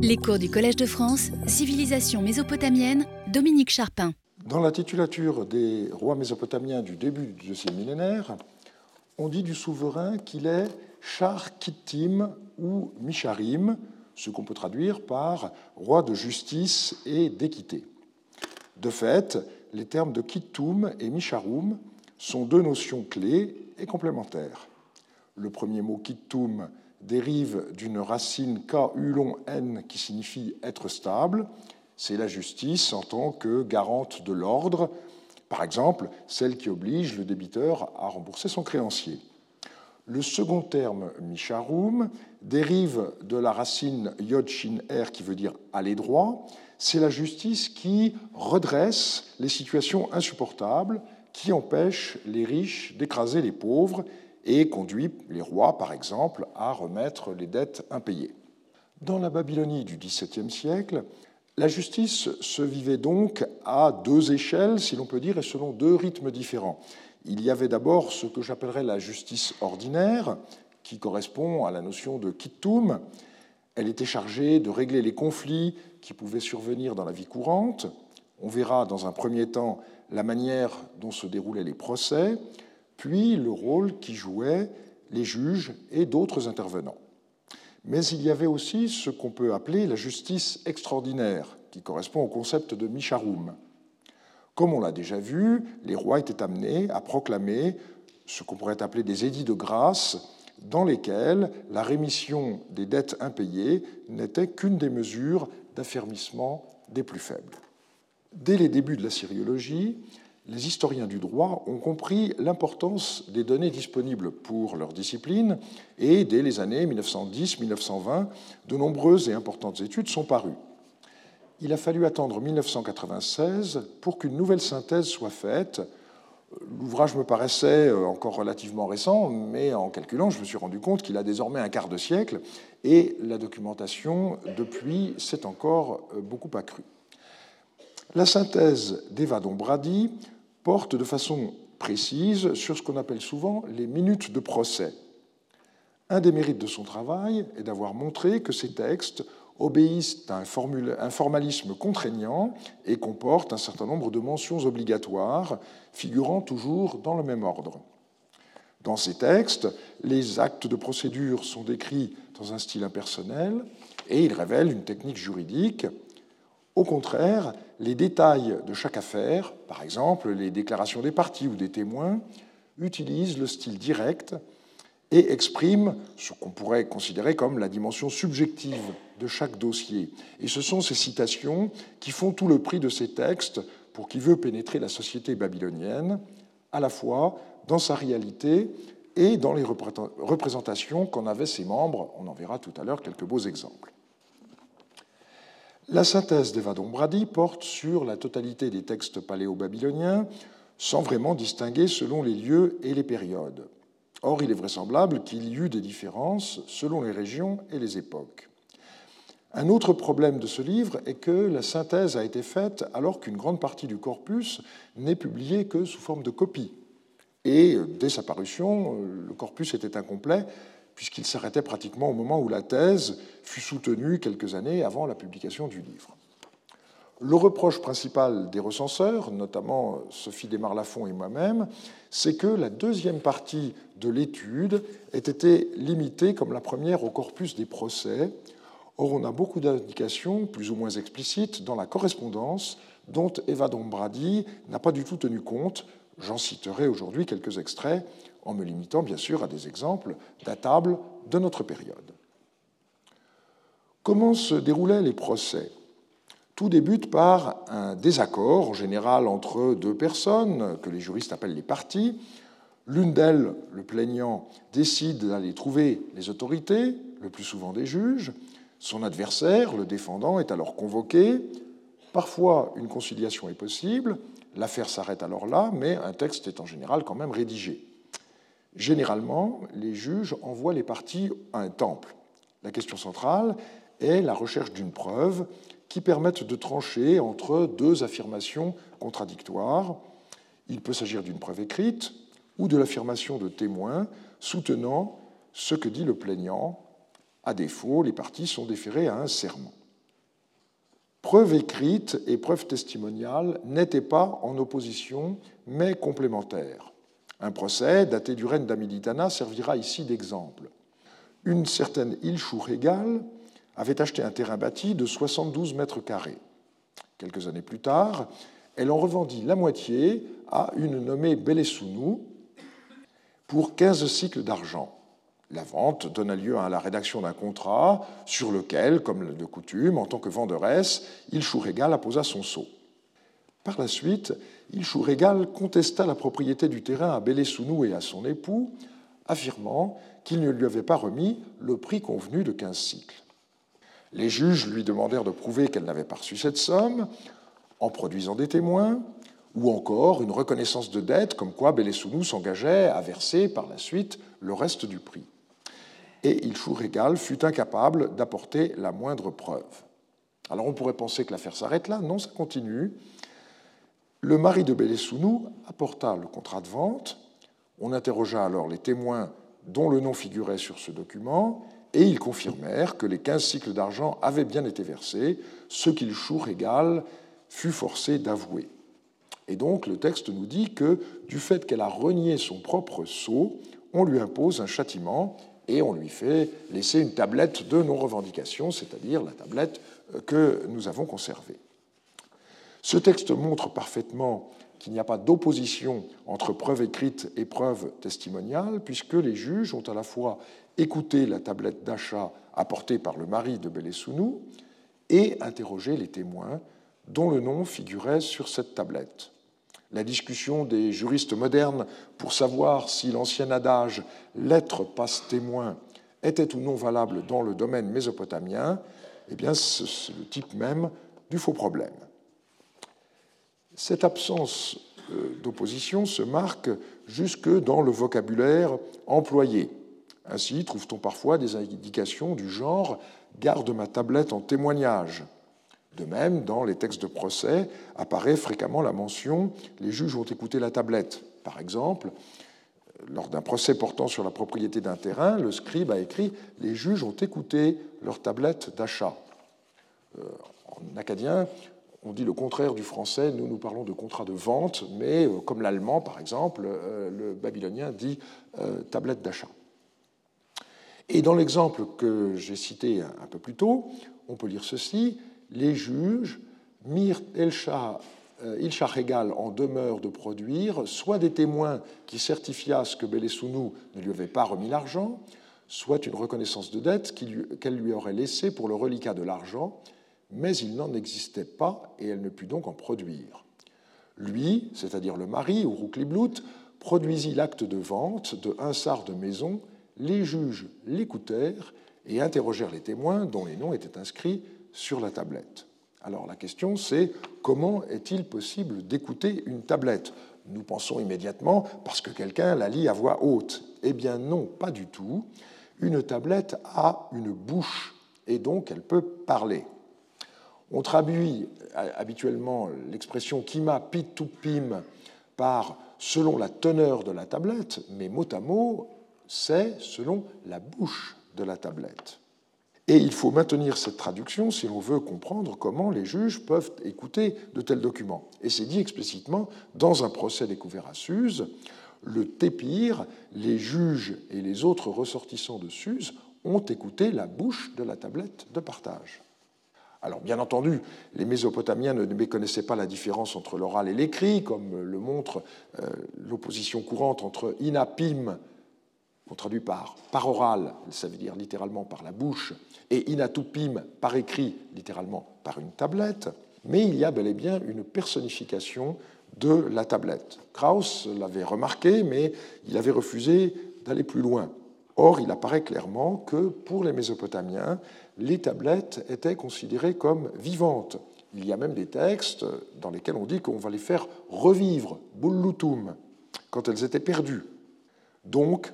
Les cours du Collège de France, Civilisation mésopotamienne, Dominique Charpin. Dans la titulature des rois mésopotamiens du début du deuxième millénaire, on dit du souverain qu'il est Char Kittim ou Misharim, ce qu'on peut traduire par roi de justice et d'équité. De fait, les termes de Kittum et Misharum sont deux notions clés et complémentaires. Le premier mot Kittum dérive d'une racine K ulon N qui signifie être stable. C'est la justice en tant que garante de l'ordre, par exemple celle qui oblige le débiteur à rembourser son créancier. Le second terme, misharum, dérive de la racine yod shin er qui veut dire aller droit. C'est la justice qui redresse les situations insupportables, qui empêche les riches d'écraser les pauvres et conduit les rois, par exemple, à remettre les dettes impayées. Dans la Babylonie du XVIIe siècle, la justice se vivait donc à deux échelles, si l'on peut dire, et selon deux rythmes différents. Il y avait d'abord ce que j'appellerais la justice ordinaire, qui correspond à la notion de kittum. Elle était chargée de régler les conflits qui pouvaient survenir dans la vie courante. On verra dans un premier temps la manière dont se déroulaient les procès, puis le rôle qui jouaient les juges et d'autres intervenants. Mais il y avait aussi ce qu'on peut appeler la justice extraordinaire, qui correspond au concept de Misharum. Comme on l'a déjà vu, les rois étaient amenés à proclamer ce qu'on pourrait appeler des édits de grâce, dans lesquels la rémission des dettes impayées n'était qu'une des mesures d'affermissement des plus faibles. Dès les débuts de la syriologie, les historiens du droit ont compris l'importance des données disponibles pour leur discipline et dès les années 1910-1920, de nombreuses et importantes études sont parues. Il a fallu attendre 1996 pour qu'une nouvelle synthèse soit faite. L'ouvrage me paraissait encore relativement récent, mais en calculant, je me suis rendu compte qu'il a désormais un quart de siècle et la documentation, depuis, s'est encore beaucoup accrue. La synthèse d'Eva Dombradi porte de façon précise sur ce qu'on appelle souvent les minutes de procès. Un des mérites de son travail est d'avoir montré que ces textes obéissent à un formalisme contraignant et comportent un certain nombre de mentions obligatoires, figurant toujours dans le même ordre. Dans ces textes, les actes de procédure sont décrits dans un style impersonnel et ils révèlent une technique juridique au contraire, les détails de chaque affaire, par exemple les déclarations des parties ou des témoins, utilisent le style direct et expriment ce qu'on pourrait considérer comme la dimension subjective de chaque dossier. Et ce sont ces citations qui font tout le prix de ces textes pour qui veut pénétrer la société babylonienne, à la fois dans sa réalité et dans les représentations qu'en avaient ses membres. On en verra tout à l'heure quelques beaux exemples. La synthèse d'Evadon Brady porte sur la totalité des textes paléo-babyloniens, sans vraiment distinguer selon les lieux et les périodes. Or, il est vraisemblable qu'il y eut des différences selon les régions et les époques. Un autre problème de ce livre est que la synthèse a été faite alors qu'une grande partie du corpus n'est publiée que sous forme de copie. Et dès sa parution, le corpus était incomplet puisqu'il s'arrêtait pratiquement au moment où la thèse fut soutenue quelques années avant la publication du livre. Le reproche principal des recenseurs, notamment Sophie Desmarre-Lafont et moi-même, c'est que la deuxième partie de l'étude ait été limitée, comme la première, au corpus des procès. Or, on a beaucoup d'indications, plus ou moins explicites, dans la correspondance dont Eva Dombradi n'a pas du tout tenu compte. J'en citerai aujourd'hui quelques extraits en me limitant bien sûr à des exemples datables de notre période. Comment se déroulaient les procès? Tout débute par un désaccord, en général entre deux personnes, que les juristes appellent les parties. L'une d'elles, le plaignant, décide d'aller trouver les autorités, le plus souvent des juges. Son adversaire, le défendant, est alors convoqué. Parfois, une conciliation est possible. L'affaire s'arrête alors là, mais un texte est en général quand même rédigé. Généralement, les juges envoient les parties à un temple. La question centrale est la recherche d'une preuve qui permette de trancher entre deux affirmations contradictoires. Il peut s'agir d'une preuve écrite ou de l'affirmation de témoins soutenant ce que dit le plaignant. À défaut, les parties sont déférées à un serment. Preuve écrite et preuve testimoniale n'étaient pas en opposition, mais complémentaires. Un procès daté du règne d'Amilitana servira ici d'exemple. Une certaine Ilchou Régal avait acheté un terrain bâti de 72 mètres carrés. Quelques années plus tard, elle en revendit la moitié à une nommée Belesounou pour 15 cycles d'argent. La vente donna lieu à la rédaction d'un contrat sur lequel, comme de coutume, en tant que venderesse, Ilchou Régal apposa son sceau. Par la suite, Ilchou Régal contesta la propriété du terrain à Belesounou et à son époux, affirmant qu'il ne lui avait pas remis le prix convenu de 15 cycles. Les juges lui demandèrent de prouver qu'elle n'avait pas reçu cette somme en produisant des témoins, ou encore une reconnaissance de dette comme quoi Belesounou s'engageait à verser par la suite le reste du prix et Ilchou Régal fut incapable d'apporter la moindre preuve. Alors on pourrait penser que l'affaire s'arrête là, non, ça continue. Le mari de Belesounou apporta le contrat de vente, on interrogea alors les témoins dont le nom figurait sur ce document, et ils confirmèrent que les 15 cycles d'argent avaient bien été versés, ce qu'Ilchou Régal fut forcé d'avouer. Et donc le texte nous dit que du fait qu'elle a renié son propre sceau, on lui impose un châtiment et on lui fait laisser une tablette de non-revendication, c'est-à-dire la tablette que nous avons conservée. Ce texte montre parfaitement qu'il n'y a pas d'opposition entre preuve écrite et preuve testimoniale, puisque les juges ont à la fois écouté la tablette d'achat apportée par le mari de Belesounou et interrogé les témoins dont le nom figurait sur cette tablette la discussion des juristes modernes pour savoir si l'ancien adage l'être passe témoin était ou non valable dans le domaine mésopotamien, eh c'est le type même du faux problème. Cette absence euh, d'opposition se marque jusque dans le vocabulaire employé. Ainsi, trouve-t-on parfois des indications du genre Garde ma tablette en témoignage de même, dans les textes de procès apparaît fréquemment la mention les juges ont écouté la tablette. Par exemple, lors d'un procès portant sur la propriété d'un terrain, le scribe a écrit les juges ont écouté leur tablette d'achat. Euh, en acadien, on dit le contraire du français. Nous, nous parlons de contrat de vente, mais euh, comme l'allemand, par exemple, euh, le babylonien dit tablette d'achat. Et dans l'exemple que j'ai cité un peu plus tôt, on peut lire ceci les juges mirent Ilcha Régal en demeure de produire soit des témoins qui certifiassent que Belesounou ne lui avait pas remis l'argent, soit une reconnaissance de dette qu'elle lui aurait laissée pour le reliquat de l'argent, mais il n'en existait pas et elle ne put donc en produire. Lui, c'est-à-dire le mari, ou Roukliblout, produisit l'acte de vente de un sar de maison, les juges l'écoutèrent et interrogèrent les témoins dont les noms étaient inscrits sur la tablette. Alors la question c'est comment est-il possible d'écouter une tablette? Nous pensons immédiatement parce que quelqu'un la lit à voix haute. Eh bien non, pas du tout. Une tablette a une bouche et donc elle peut parler. On traduit euh, habituellement l'expression kima pitupim par selon la teneur de la tablette, mais mot à mot, c'est selon la bouche de la tablette. Et il faut maintenir cette traduction si l'on veut comprendre comment les juges peuvent écouter de tels documents. Et c'est dit explicitement dans un procès découvert à Suse, le Tépire, les juges et les autres ressortissants de Suse ont écouté la bouche de la tablette de partage. Alors bien entendu, les Mésopotamiens ne méconnaissaient pas la différence entre l'oral et l'écrit, comme le montre euh, l'opposition courante entre inapim, qu'on traduit par par oral, ça veut dire littéralement par la bouche, et inatupim par écrit, littéralement par une tablette, mais il y a bel et bien une personnification de la tablette. Krauss l'avait remarqué, mais il avait refusé d'aller plus loin. Or, il apparaît clairement que pour les Mésopotamiens, les tablettes étaient considérées comme vivantes. Il y a même des textes dans lesquels on dit qu'on va les faire revivre, bullutum, quand elles étaient perdues. Donc,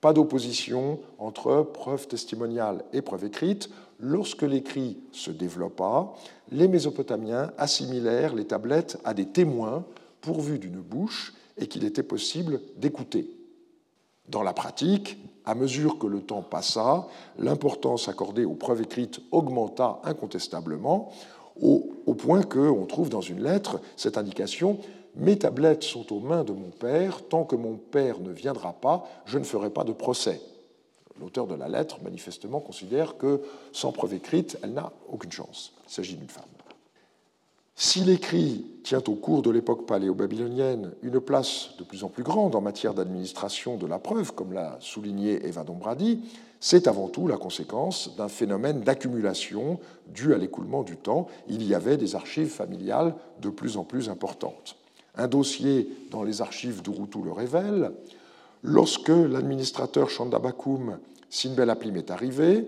pas d'opposition entre preuve testimoniale et preuve écrite. Lorsque l'écrit se développa, les Mésopotamiens assimilèrent les tablettes à des témoins pourvus d'une bouche et qu'il était possible d'écouter. Dans la pratique, à mesure que le temps passa, l'importance accordée aux preuves écrites augmenta incontestablement, au, au point qu'on trouve dans une lettre cette indication Mes tablettes sont aux mains de mon père, tant que mon père ne viendra pas, je ne ferai pas de procès. L'auteur de la lettre, manifestement, considère que, sans preuve écrite, elle n'a aucune chance. Il s'agit d'une femme. Si l'écrit tient au cours de l'époque paléo-babylonienne une place de plus en plus grande en matière d'administration de la preuve, comme l'a souligné Eva Dombradi, c'est avant tout la conséquence d'un phénomène d'accumulation dû à l'écoulement du temps. Il y avait des archives familiales de plus en plus importantes. Un dossier dans les archives d'Urutu le révèle. Lorsque l'administrateur Chandabakum Sinbel est arrivé,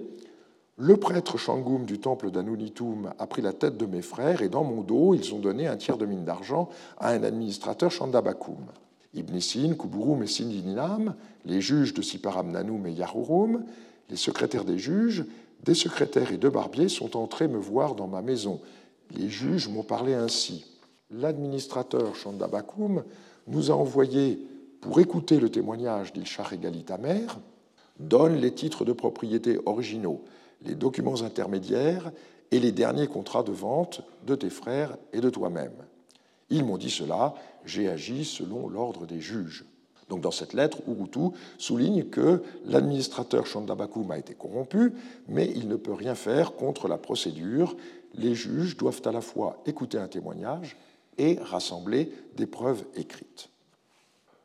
le prêtre Shangum du temple d'Anunitum a pris la tête de mes frères et dans mon dos, ils ont donné un tiers de mine d'argent à un administrateur Chandabakum. Ibnissin, Kuburum et Sindininam, les juges de Siparam Nanum et Yahurum, les secrétaires des juges, des secrétaires et deux barbiers sont entrés me voir dans ma maison. Les juges m'ont parlé ainsi. L'administrateur Chandabakum nous a envoyé pour écouter le témoignage d'Ilchar Egalitamer, donne les titres de propriété originaux les documents intermédiaires et les derniers contrats de vente de tes frères et de toi-même. Ils m'ont dit cela, j'ai agi selon l'ordre des juges. Donc dans cette lettre, Urutu souligne que l'administrateur Chandabakum a été corrompu, mais il ne peut rien faire contre la procédure. Les juges doivent à la fois écouter un témoignage et rassembler des preuves écrites.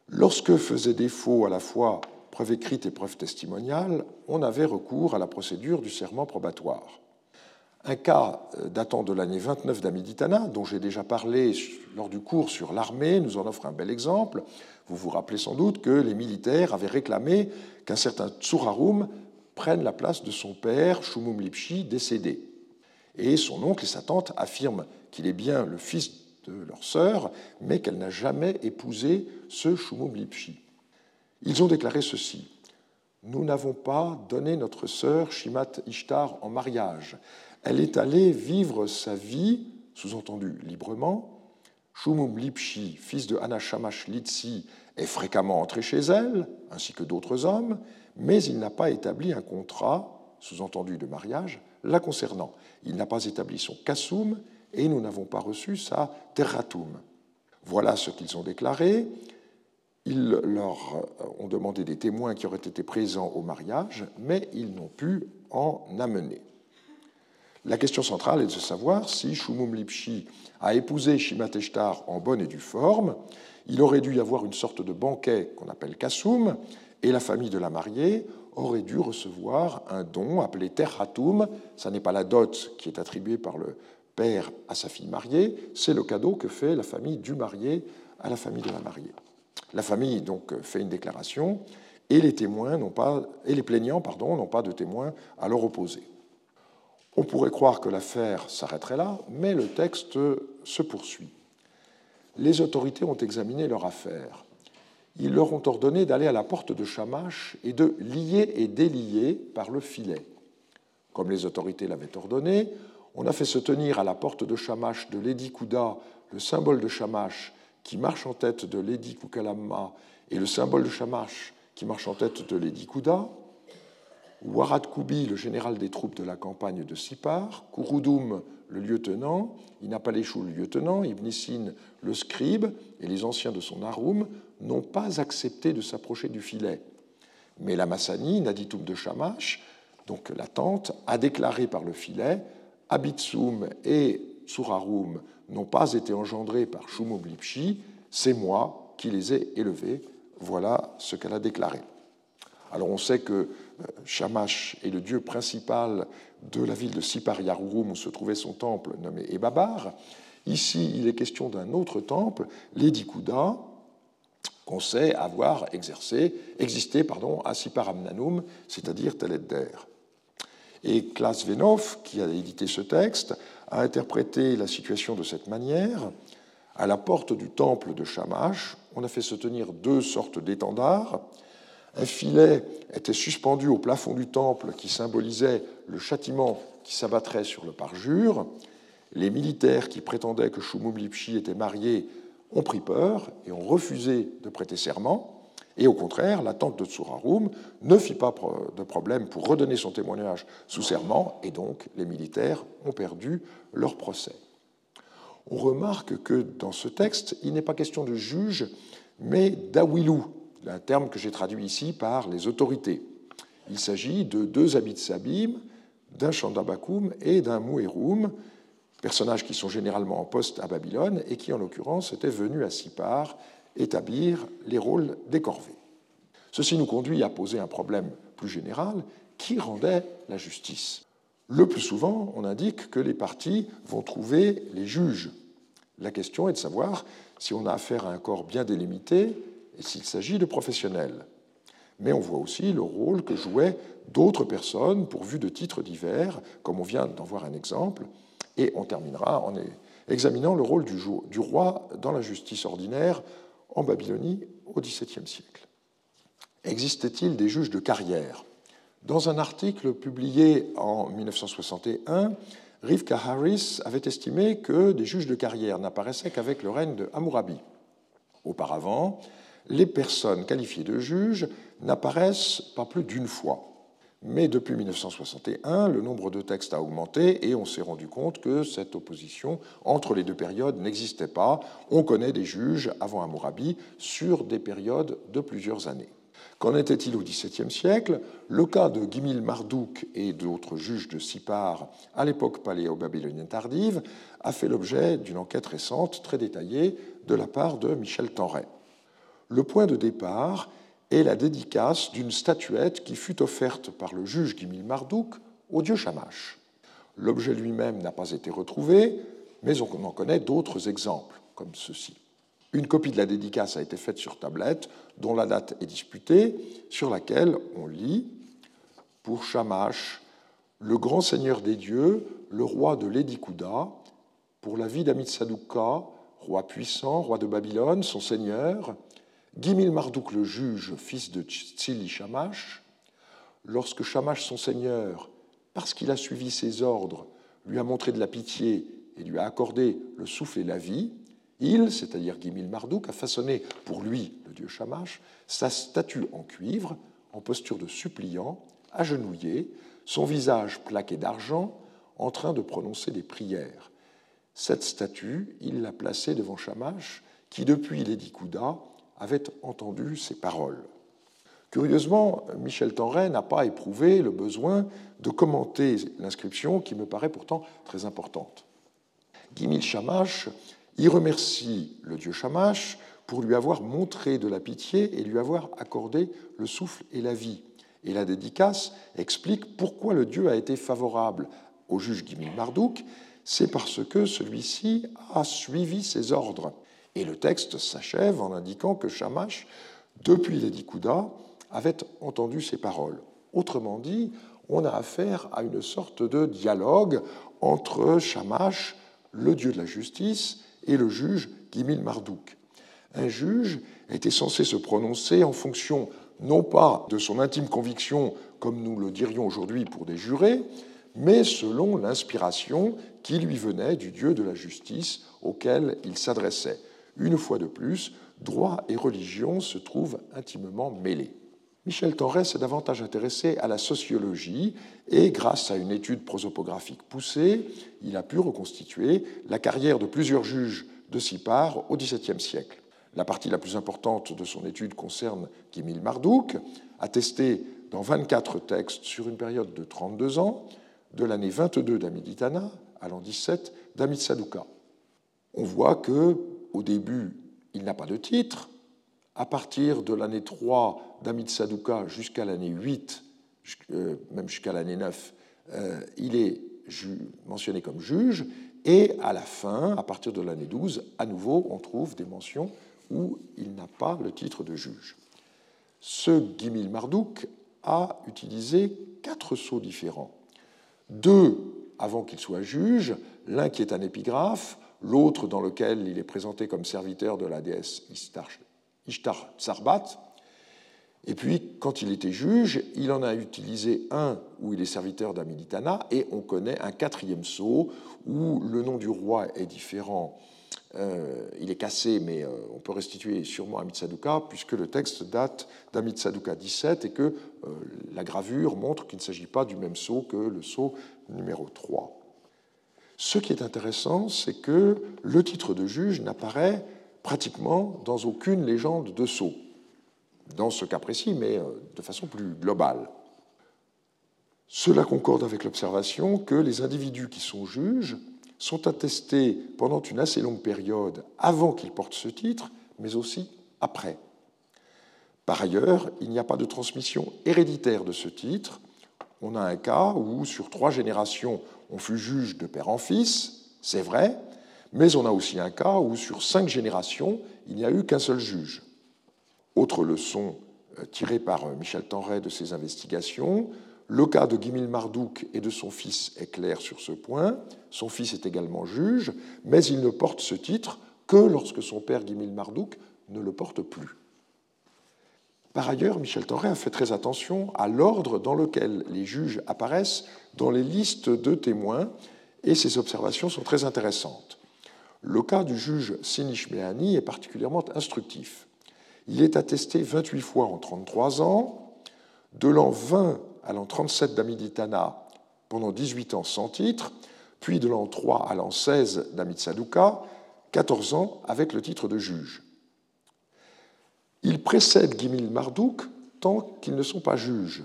Lorsque faisait défaut à la fois preuve écrite et preuve testimoniale, on avait recours à la procédure du serment probatoire. Un cas euh, datant de l'année 29 d'Amiditana, dont j'ai déjà parlé lors du cours sur l'armée, nous en offre un bel exemple. Vous vous rappelez sans doute que les militaires avaient réclamé qu'un certain Tsurarum prenne la place de son père, Shumum Lipshi, décédé. Et son oncle et sa tante affirment qu'il est bien le fils de leur sœur, mais qu'elle n'a jamais épousé ce Shumum Lipshi. Ils ont déclaré ceci Nous n'avons pas donné notre sœur Shimat Ishtar en mariage. Elle est allée vivre sa vie, sous-entendu librement. Shumum Lipshi, fils de Anashamash Litsi, est fréquemment entré chez elle, ainsi que d'autres hommes, mais il n'a pas établi un contrat, sous-entendu de mariage, la concernant. Il n'a pas établi son kassoum et nous n'avons pas reçu sa terratum. Voilà ce qu'ils ont déclaré. Ils leur euh, ont demandé des témoins qui auraient été présents au mariage, mais ils n'ont pu en amener. La question centrale est de savoir si Shumum Lipshi a épousé Shimateshtar en bonne et due forme. Il aurait dû y avoir une sorte de banquet qu'on appelle Kassoum, et la famille de la mariée aurait dû recevoir un don appelé Terhatum. Ce n'est pas la dot qui est attribuée par le père à sa fille mariée, c'est le cadeau que fait la famille du marié à la famille de la mariée. La famille donc fait une déclaration et les témoins n'ont pas et les plaignants pardon n'ont pas de témoins à leur opposer. On pourrait croire que l'affaire s'arrêterait là, mais le texte se poursuit. Les autorités ont examiné leur affaire. Ils leur ont ordonné d'aller à la porte de Shamash et de lier et délier par le filet. Comme les autorités l'avaient ordonné, on a fait se tenir à la porte de Shamash de Ledi Kouda le symbole de Shamash qui marche en tête de Lady Kukalama et le symbole de Shamash qui marche en tête de Lady Kuda, Warad Koubi, le général des troupes de la campagne de Sipar, Kurudum, le lieutenant, Inapaleshu, le lieutenant, Ibnissin, le scribe, et les anciens de son harum n'ont pas accepté de s'approcher du filet. Mais la Massani, Naditum de Shamash, donc la tante, a déclaré par le filet Abitsum et Surarum n'ont pas été engendrés par Shumoblipshi, c'est moi qui les ai élevés. Voilà ce qu'elle a déclaré. Alors on sait que euh, Shamash est le dieu principal de la ville de Sipar-Yarurum où se trouvait son temple nommé Ebabar. Ici, il est question d'un autre temple, l'Edikuda, qu'on sait avoir exercé, existé pardon, à Sipar-Amnanum, c'est-à-dire Teledder. Et Klaas Venov, qui a édité ce texte, a interprété la situation de cette manière. À la porte du temple de Shamash, on a fait se tenir deux sortes d'étendards. Un filet était suspendu au plafond du temple qui symbolisait le châtiment qui s'abattrait sur le parjure. Les militaires qui prétendaient que Shumum était marié ont pris peur et ont refusé de prêter serment. Et au contraire, la tante de Tsurarum ne fit pas de problème pour redonner son témoignage sous serment, et donc les militaires ont perdu leur procès. On remarque que dans ce texte, il n'est pas question de juge, mais d'awilou, un terme que j'ai traduit ici par les autorités. Il s'agit de deux habits sabim, d'un chandabakum et d'un muerum, personnages qui sont généralement en poste à Babylone et qui, en l'occurrence, étaient venus à Sipar établir les rôles des corvées. Ceci nous conduit à poser un problème plus général qui rendait la justice Le plus souvent, on indique que les partis vont trouver les juges. La question est de savoir si on a affaire à un corps bien délimité et s'il s'agit de professionnels. Mais on voit aussi le rôle que jouaient d'autres personnes pourvues de titres divers, comme on vient d'en voir un exemple, et on terminera en examinant le rôle du roi dans la justice ordinaire en Babylonie au XVIIe siècle. Existait-il des juges de carrière? Dans un article publié en 1961, Rivka Harris avait estimé que des juges de carrière n'apparaissaient qu'avec le règne de Hammurabi. Auparavant, les personnes qualifiées de juges n'apparaissent pas plus d'une fois. Mais depuis 1961, le nombre de textes a augmenté et on s'est rendu compte que cette opposition entre les deux périodes n'existait pas. On connaît des juges avant Hammurabi sur des périodes de plusieurs années. Qu'en était-il au XVIIe siècle? Le cas de Gimil Marduk et d'autres juges de Sipar à l'époque paléo-babylonienne tardive a fait l'objet d'une enquête récente très détaillée de la part de Michel Tenray. Le point de départ et la dédicace d'une statuette qui fut offerte par le juge Gimil Marduk au dieu Shamash. L'objet lui-même n'a pas été retrouvé, mais on en connaît d'autres exemples, comme ceci. Une copie de la dédicace a été faite sur tablette, dont la date est disputée, sur laquelle on lit Pour Shamash, le grand seigneur des dieux, le roi de l'Edikuda, pour la vie d'Amitsaduka, roi puissant, roi de Babylone, son seigneur, Gimil Marduk le juge, fils de Tsili Shamash, lorsque Shamash son seigneur, parce qu'il a suivi ses ordres, lui a montré de la pitié et lui a accordé le souffle et la vie, il, c'est-à-dire Gimil Marduk, a façonné pour lui, le dieu Shamash, sa statue en cuivre, en posture de suppliant, agenouillé, son visage plaqué d'argent, en train de prononcer des prières. Cette statue, il l'a placée devant Shamash, qui, depuis l'Edikuda, avait entendu ces paroles. Curieusement, Michel Tenray n'a pas éprouvé le besoin de commenter l'inscription qui me paraît pourtant très importante. Gimil Shamash y remercie le dieu Shamash pour lui avoir montré de la pitié et lui avoir accordé le souffle et la vie. Et la dédicace explique pourquoi le dieu a été favorable au juge Gimil Marduk, c'est parce que celui-ci a suivi ses ordres. Et le texte s'achève en indiquant que Shamash, depuis l'Edikuda, avait entendu ces paroles. Autrement dit, on a affaire à une sorte de dialogue entre Shamash, le dieu de la justice, et le juge Gimil Marduk. Un juge était censé se prononcer en fonction non pas de son intime conviction, comme nous le dirions aujourd'hui pour des jurés, mais selon l'inspiration qui lui venait du Dieu de la justice auquel il s'adressait. Une fois de plus, droit et religion se trouvent intimement mêlés. Michel Torres s'est davantage intéressé à la sociologie et, grâce à une étude prosopographique poussée, il a pu reconstituer la carrière de plusieurs juges de Sipar au XVIIe siècle. La partie la plus importante de son étude concerne Kimil Marduk, attesté dans 24 textes sur une période de 32 ans, de l'année 22 d'Amiditana à l'an 17 d'Amitsaduka. On voit que au début, il n'a pas de titre. À partir de l'année 3 d'Amid Saduka jusqu'à l'année 8, euh, même jusqu'à l'année 9, euh, il est mentionné comme juge. Et à la fin, à partir de l'année 12, à nouveau, on trouve des mentions où il n'a pas le titre de juge. Ce Gimil Marduk a utilisé quatre sceaux différents. Deux avant qu'il soit juge, l'un qui est un épigraphe, l'autre dans lequel il est présenté comme serviteur de la déesse Ishtar, Tsarbat. Et puis, quand il était juge, il en a utilisé un où il est serviteur d'Amilitana, et on connaît un quatrième sceau où le nom du roi est différent. Euh, il est cassé, mais euh, on peut restituer sûrement à Mitsaduka, puisque le texte date d'Amitsaduka 17 et que euh, la gravure montre qu'il ne s'agit pas du même sceau que le sceau numéro 3. Ce qui est intéressant, c'est que le titre de juge n'apparaît pratiquement dans aucune légende de sceau dans ce cas précis, mais euh, de façon plus globale. Cela concorde avec l'observation que les individus qui sont juges sont attestés pendant une assez longue période avant qu'ils portent ce titre, mais aussi après. Par ailleurs, il n'y a pas de transmission héréditaire de ce titre. On a un cas où, sur trois générations, on fut juge de père en fils, c'est vrai, mais on a aussi un cas où, sur cinq générations, il n'y a eu qu'un seul juge. Autre leçon euh, tirée par euh, Michel Tenray de ses investigations, le cas de Guimil Mardouk et de son fils est clair sur ce point. Son fils est également juge, mais il ne porte ce titre que lorsque son père Guimil Mardouk ne le porte plus. Par ailleurs, Michel Tenray a fait très attention à l'ordre dans lequel les juges apparaissent dans les listes de témoins, et ses observations sont très intéressantes. Le cas du juge Sinish Mehani est particulièrement instructif. Il est attesté 28 fois en 33 ans, de l'an 20 à l'an 37 d'Amiditana pendant 18 ans sans titre, puis de l'an 3 à l'an 16 d'Amitsaduka, 14 ans avec le titre de juge. Il précède Gimil Mardouk tant qu'ils ne sont pas juges.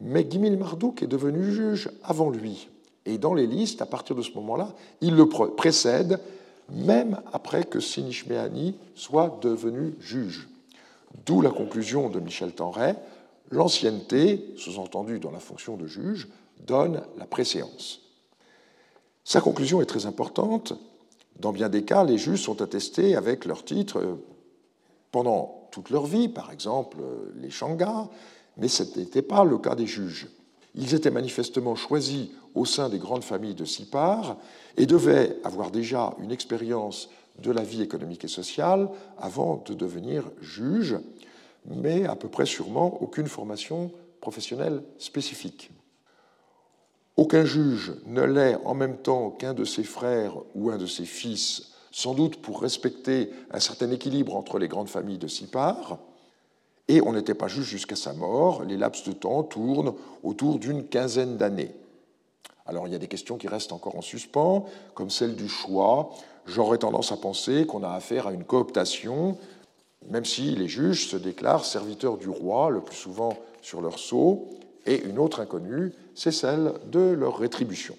Mais Gimil Mardouk est devenu juge avant lui. Et dans les listes, à partir de ce moment-là, il le précède même après que Sinishmeani soit devenu juge. D'où la conclusion de Michel Tenray, l'ancienneté, sous-entendue dans la fonction de juge, donne la préséance. Sa conclusion est très importante. Dans bien des cas, les juges sont attestés avec leur titre pendant toute leur vie, par exemple les Shangas, mais ce n'était pas le cas des juges. Ils étaient manifestement choisis au sein des grandes familles de Sipar et devaient avoir déjà une expérience de la vie économique et sociale avant de devenir juges, mais à peu près sûrement aucune formation professionnelle spécifique. Aucun juge ne l'est en même temps qu'un de ses frères ou un de ses fils, sans doute pour respecter un certain équilibre entre les grandes familles de Sipar, et on n'était pas juge jusqu'à sa mort, les laps de temps tournent autour d'une quinzaine d'années. Alors il y a des questions qui restent encore en suspens, comme celle du choix. J'aurais tendance à penser qu'on a affaire à une cooptation, même si les juges se déclarent serviteurs du roi, le plus souvent sur leur sceau, et une autre inconnue, c'est celle de leur rétribution.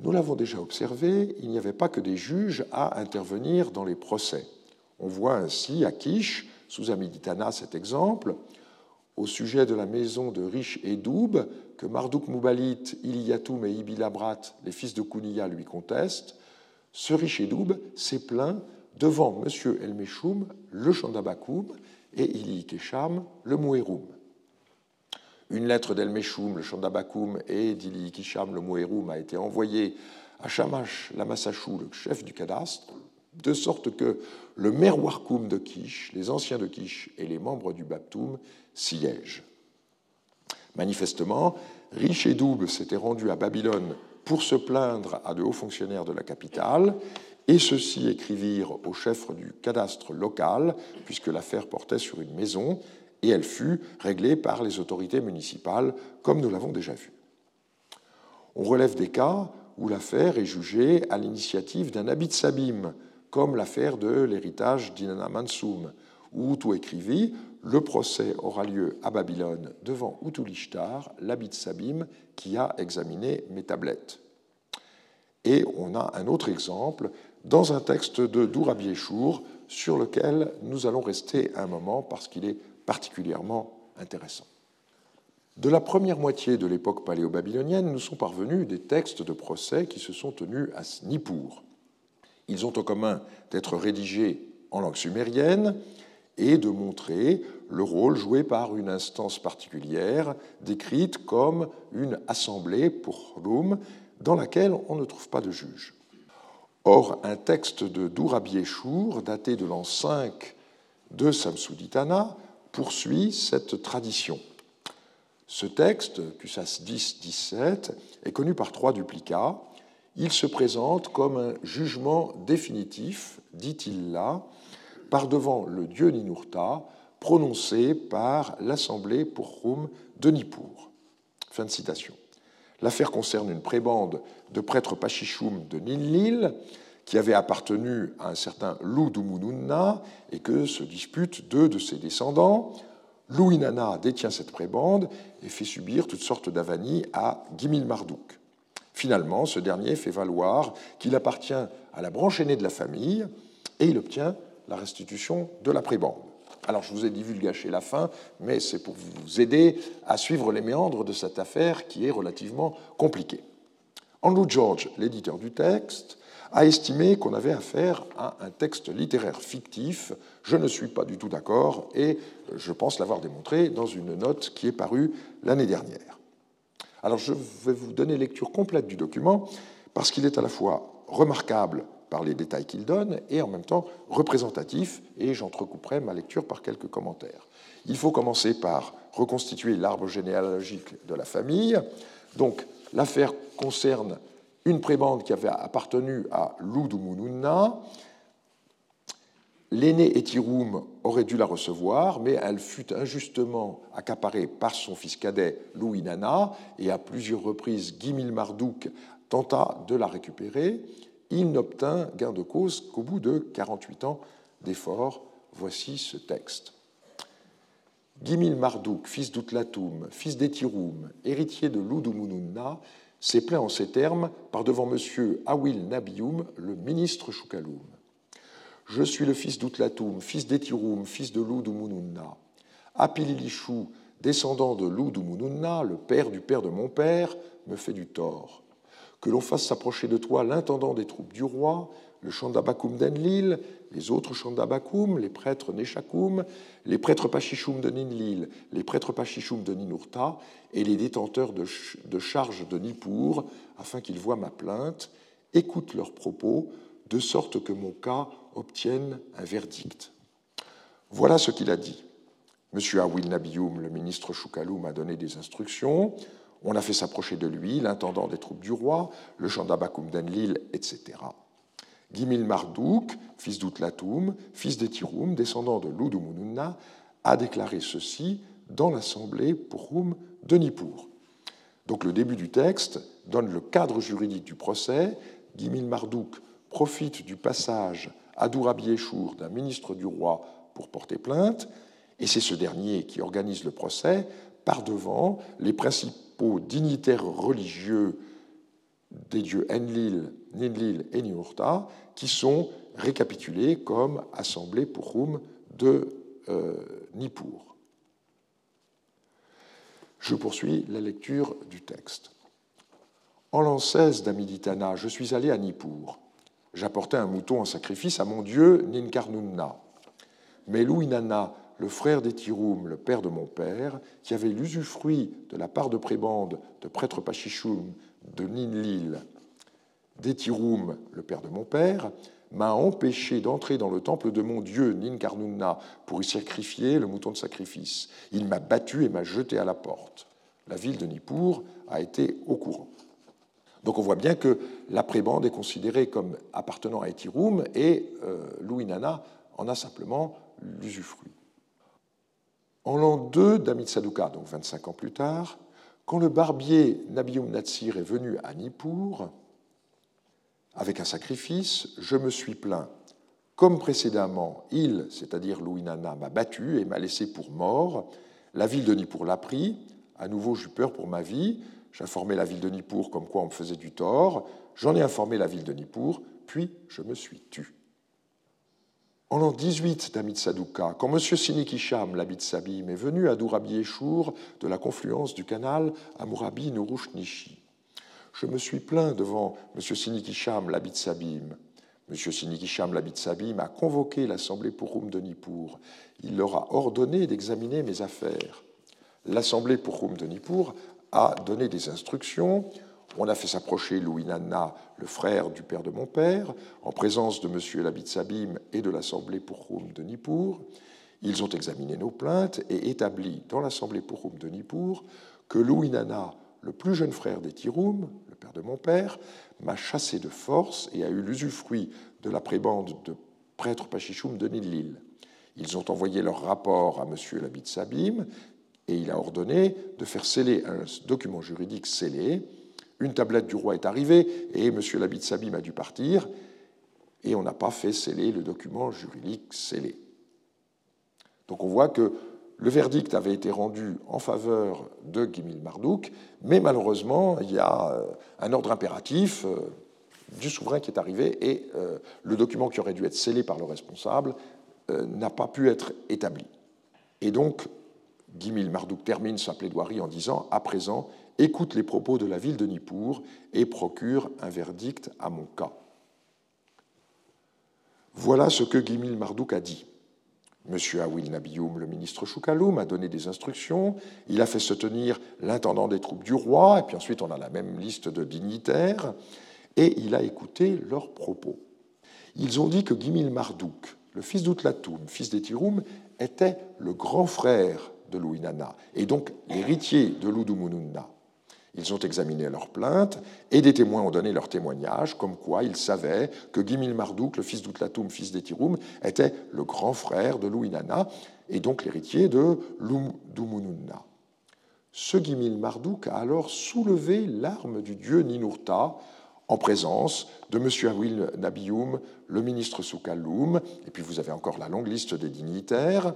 Nous l'avons déjà observé, il n'y avait pas que des juges à intervenir dans les procès. On voit ainsi à Kish, sous Amiditana, cet exemple, au sujet de la maison de Riche et que Marduk Moubalit, Iliatoum et Ibilabrat, les fils de Kounia, lui contestent, ce Riche et Doub s'est plaint devant M. El-Meshoum, le Chandabakoum, et Ili Kesham, le Mouéroum. Une lettre d'El-Meshoum, le Chandabakoum, et d'Ili Kisham, le Mouéroum, a été envoyée à Shamash Lamassachou, le chef du cadastre, de sorte que le Merwarkoum de Kish, les anciens de Kish et les membres du Baptoum siègent. Manifestement, Riche et Doub s'étaient rendus à Babylone pour se plaindre à de hauts fonctionnaires de la capitale, et ceux-ci écrivirent au chef du cadastre local, puisque l'affaire portait sur une maison, et elle fut réglée par les autorités municipales, comme nous l'avons déjà vu. On relève des cas où l'affaire est jugée à l'initiative d'un habit sabim, comme l'affaire de l'héritage d'Inanna Mansoum, où tout écrivit le procès aura lieu à Babylone devant Utulishtar, l'habit Sabim, qui a examiné mes tablettes. Et on a un autre exemple dans un texte de Dourabi Yeshour, sur lequel nous allons rester un moment parce qu'il est particulièrement intéressant. De la première moitié de l'époque paléo-babylonienne, nous sont parvenus des textes de procès qui se sont tenus à Nippur. Ils ont en commun d'être rédigés en langue sumérienne et de montrer le rôle joué par une instance particulière, décrite comme une assemblée pour Rum, dans laquelle on ne trouve pas de juge. Or, un texte de Dourabiéchour, daté de l'an 5 de Samsuditana poursuit cette tradition. Ce texte, Kusas 10-17, est connu par trois duplicats. Il se présente comme un jugement définitif, dit-il là, par devant le dieu Ninurta, prononcé par l'Assemblée pour de Nippur. Fin de citation. L'affaire concerne une prébande de prêtres Pachichoum de Ninlil qui avait appartenu à un certain Ludumununna et que se disputent deux de ses descendants. Louinana détient cette prébande et fait subir toutes sortes d'avanies à Gimil Marduk. Finalement, ce dernier fait valoir qu'il appartient à la branche aînée de la famille et il obtient la restitution de la prébande. Alors, je vous ai divulgaché la fin, mais c'est pour vous aider à suivre les méandres de cette affaire qui est relativement compliquée. Andrew George, l'éditeur du texte, a estimé qu'on avait affaire à un texte littéraire fictif. Je ne suis pas du tout d'accord et je pense l'avoir démontré dans une note qui est parue l'année dernière. Alors je vais vous donner lecture complète du document parce qu'il est à la fois remarquable par les détails qu'il donne et en même temps représentatif, et j'entrecouperai ma lecture par quelques commentaires. Il faut commencer par reconstituer l'arbre généalogique de la famille. Donc l'affaire concerne une prébande qui avait appartenu à Ludumununna. L'aîné Etirum aurait dû la recevoir, mais elle fut injustement accaparée par son fils cadet Louinana, et à plusieurs reprises Gimil Marduk tenta de la récupérer. Il n'obtint gain de cause qu'au bout de 48 ans d'efforts. Voici ce texte. Gimil Marduk, fils d'Utlatum, fils d'Etirum, héritier de Ludumununna, s'est plaint en ces termes par devant M. Awil Nabium, le ministre Choukaloum. Je suis le fils d'Utlatum, fils d'Etirum, fils de Ludumununna. Apililishu, descendant de Ludumununna, le père du père de mon père, me fait du tort. Que l'on fasse s'approcher de toi l'intendant des troupes du roi, le Chandabakum d'Enlil, les autres Chandabakum, les prêtres Neshakum, les prêtres Pachichoum de Ninlil, les prêtres Pachichoum de Ninurta et les détenteurs de, charges de Nippur, afin qu'ils voient ma plainte, écoutent leurs propos, de sorte que mon cas obtienne un verdict. Voilà ce qu'il a dit. Monsieur Awil Nabioum, le ministre Choukalou, m'a donné des instructions. On a fait s'approcher de lui l'intendant des troupes du roi, le Chandabakum d'Enlil, etc. Gimil Marduk, fils d'Outlatoum, fils d'Etirum, descendant de Ludumununna, a déclaré ceci dans l'assemblée Purum de Nippur. Donc le début du texte donne le cadre juridique du procès. Gimil Marduk profite du passage à Dourabi d'un ministre du roi pour porter plainte, et c'est ce dernier qui organise le procès par devant les principaux dignitaires religieux des dieux Enlil, Ninlil et Niurta, qui sont récapitulés comme assemblée pour Rum de euh, Nippur. Je poursuis la lecture du texte. En l'an 16 d'Amiditana, je suis allé à Nippur. J'apportais un mouton en sacrifice à mon dieu Ninkarnunna. Mais Louinana, le frère d'Etirum, le père de mon père, qui avait l'usufruit de la part de prébande de prêtre Pachichoum de Ninlil, d'Etirum, le père de mon père, m'a empêché d'entrer dans le temple de mon dieu Ninkarnunna pour y sacrifier le mouton de sacrifice. Il m'a battu et m'a jeté à la porte. La ville de Nippur a été au courant. Donc on voit bien que la prébande est considérée comme appartenant à Etirum et euh, Louinana en a simplement l'usufruit. En l'an 2 d'Amitsaduka, donc 25 ans plus tard, quand le barbier Nabium Natsir est venu à Nippur, avec un sacrifice, je me suis plaint. Comme précédemment, il, c'est-à-dire Louinana, m'a battu et m'a laissé pour mort. La ville de Nippur l'a pris. À nouveau, j'eus peur pour ma vie. J'informai la ville de Nippur comme quoi on me faisait du tort. J'en ai informé la ville de Nippur, puis je me suis tu. En l'an 18 d'Amit Sadouka, quand M. Sinikisham, l'habit Sabim, est venu à Dourabi Eshour de la confluence du canal à Mourabi Nishi, je me suis plaint devant M. Sinikisham, l'habit Sabim. M. Sinikisham, l'habit Sabim, a convoqué l'Assemblée Purum de Nippur. Il leur a ordonné d'examiner mes affaires. L'Assemblée Purum de Nippur a donné des instructions. On a fait s'approcher Louinana, le frère du père de mon père, en présence de M. l'habit Sabim et de l'Assemblée Purum de Nippur. Ils ont examiné nos plaintes et établi dans l'Assemblée Purum de Nippur que Louinana, le plus jeune frère des Tirum, le père de mon père, m'a chassé de force et a eu l'usufruit de la prébande de prêtre Pachichoum de Nilil. Ils ont envoyé leur rapport à M. Labit Sabim et il a ordonné de faire sceller un document juridique scellé. Une tablette du roi est arrivée et M. Labit Sabim a dû partir et on n'a pas fait sceller le document juridique scellé. Donc on voit que le verdict avait été rendu en faveur de Gimil Marduk, mais malheureusement, il y a euh, un ordre impératif euh, du souverain qui est arrivé et euh, le document qui aurait dû être scellé par le responsable n'a pas pu être établi. Et donc, Gimil Marduk termine sa plaidoirie en disant À présent, écoute les propos de la ville de Nippur et procure un verdict à mon cas. Voilà ce que Gimil Marduk a dit. Monsieur Awil Nabioum, le ministre Choukaloum, a donné des instructions. Il a fait se tenir l'intendant des troupes du roi, et puis ensuite on a la même liste de dignitaires, et il a écouté leurs propos. Ils ont dit que Gimil Marduk, le fils d'Outlatoum, fils d'Etiroum, était le grand frère de Louinana, et donc l'héritier de Ludumumunna. Ils ont examiné leurs plaintes et des témoins ont donné leur témoignage, comme quoi ils savaient que Gimil Marduk, le fils d'Outlatoum, fils d'Etirum, était le grand frère de Louinana et donc l'héritier de Lumdumununna. Ce Gimil Marduk a alors soulevé l'arme du dieu Ninurta en présence de M. Awil Nabioum, le ministre Soukaloum, et puis vous avez encore la longue liste des dignitaires.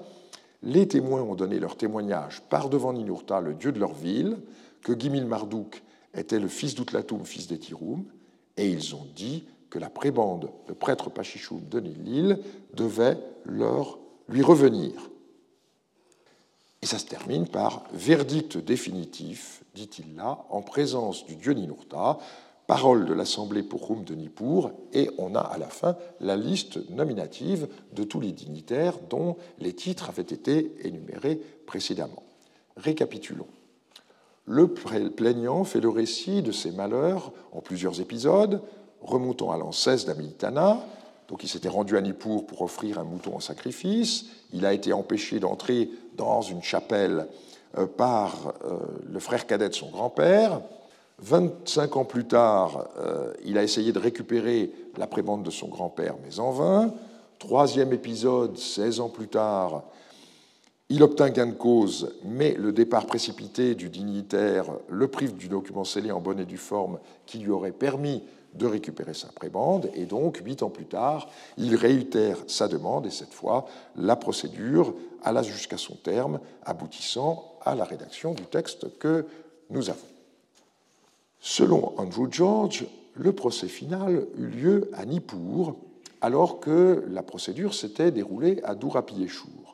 Les témoins ont donné leur témoignage par devant Ninurta, le dieu de leur ville, que Gimil Marduk était le fils d'Outlatoum, fils d'Etiroum, et ils ont dit que la prébande, le prêtre Pachichoum de Nilil, devait leur, lui revenir. Et ça se termine par verdict définitif, dit-il là, en présence du dieu Ninurta, parole de l'Assemblée Purum de Nippur, et on a à la fin la liste nominative de tous les dignitaires dont les titres avaient été énumérés précédemment. Récapitulons. Le plaignant fait le récit de ses malheurs en plusieurs épisodes, remontant à l'an 16 d'Amiltana. Donc il s'était rendu à Nippur pour offrir un mouton en sacrifice. Il a été empêché d'entrer dans une chapelle euh, par euh, le frère cadet de son grand-père. 25 ans plus tard, euh, il a essayé de récupérer la prébande de son grand-père, mais en vain. Troisième épisode, 16 ans plus tard, il obtint gain de cause, mais le départ précipité du dignitaire le prive du document scellé en bonne et due forme qui lui aurait permis de récupérer sa prébande, et donc, huit ans plus tard, il réitère sa demande, et cette fois, la procédure alla jusqu'à son terme, aboutissant à la rédaction du texte que nous avons. Selon Andrew George, le procès final eut lieu à Nippur, alors que la procédure s'était déroulée à Durapiyeshur.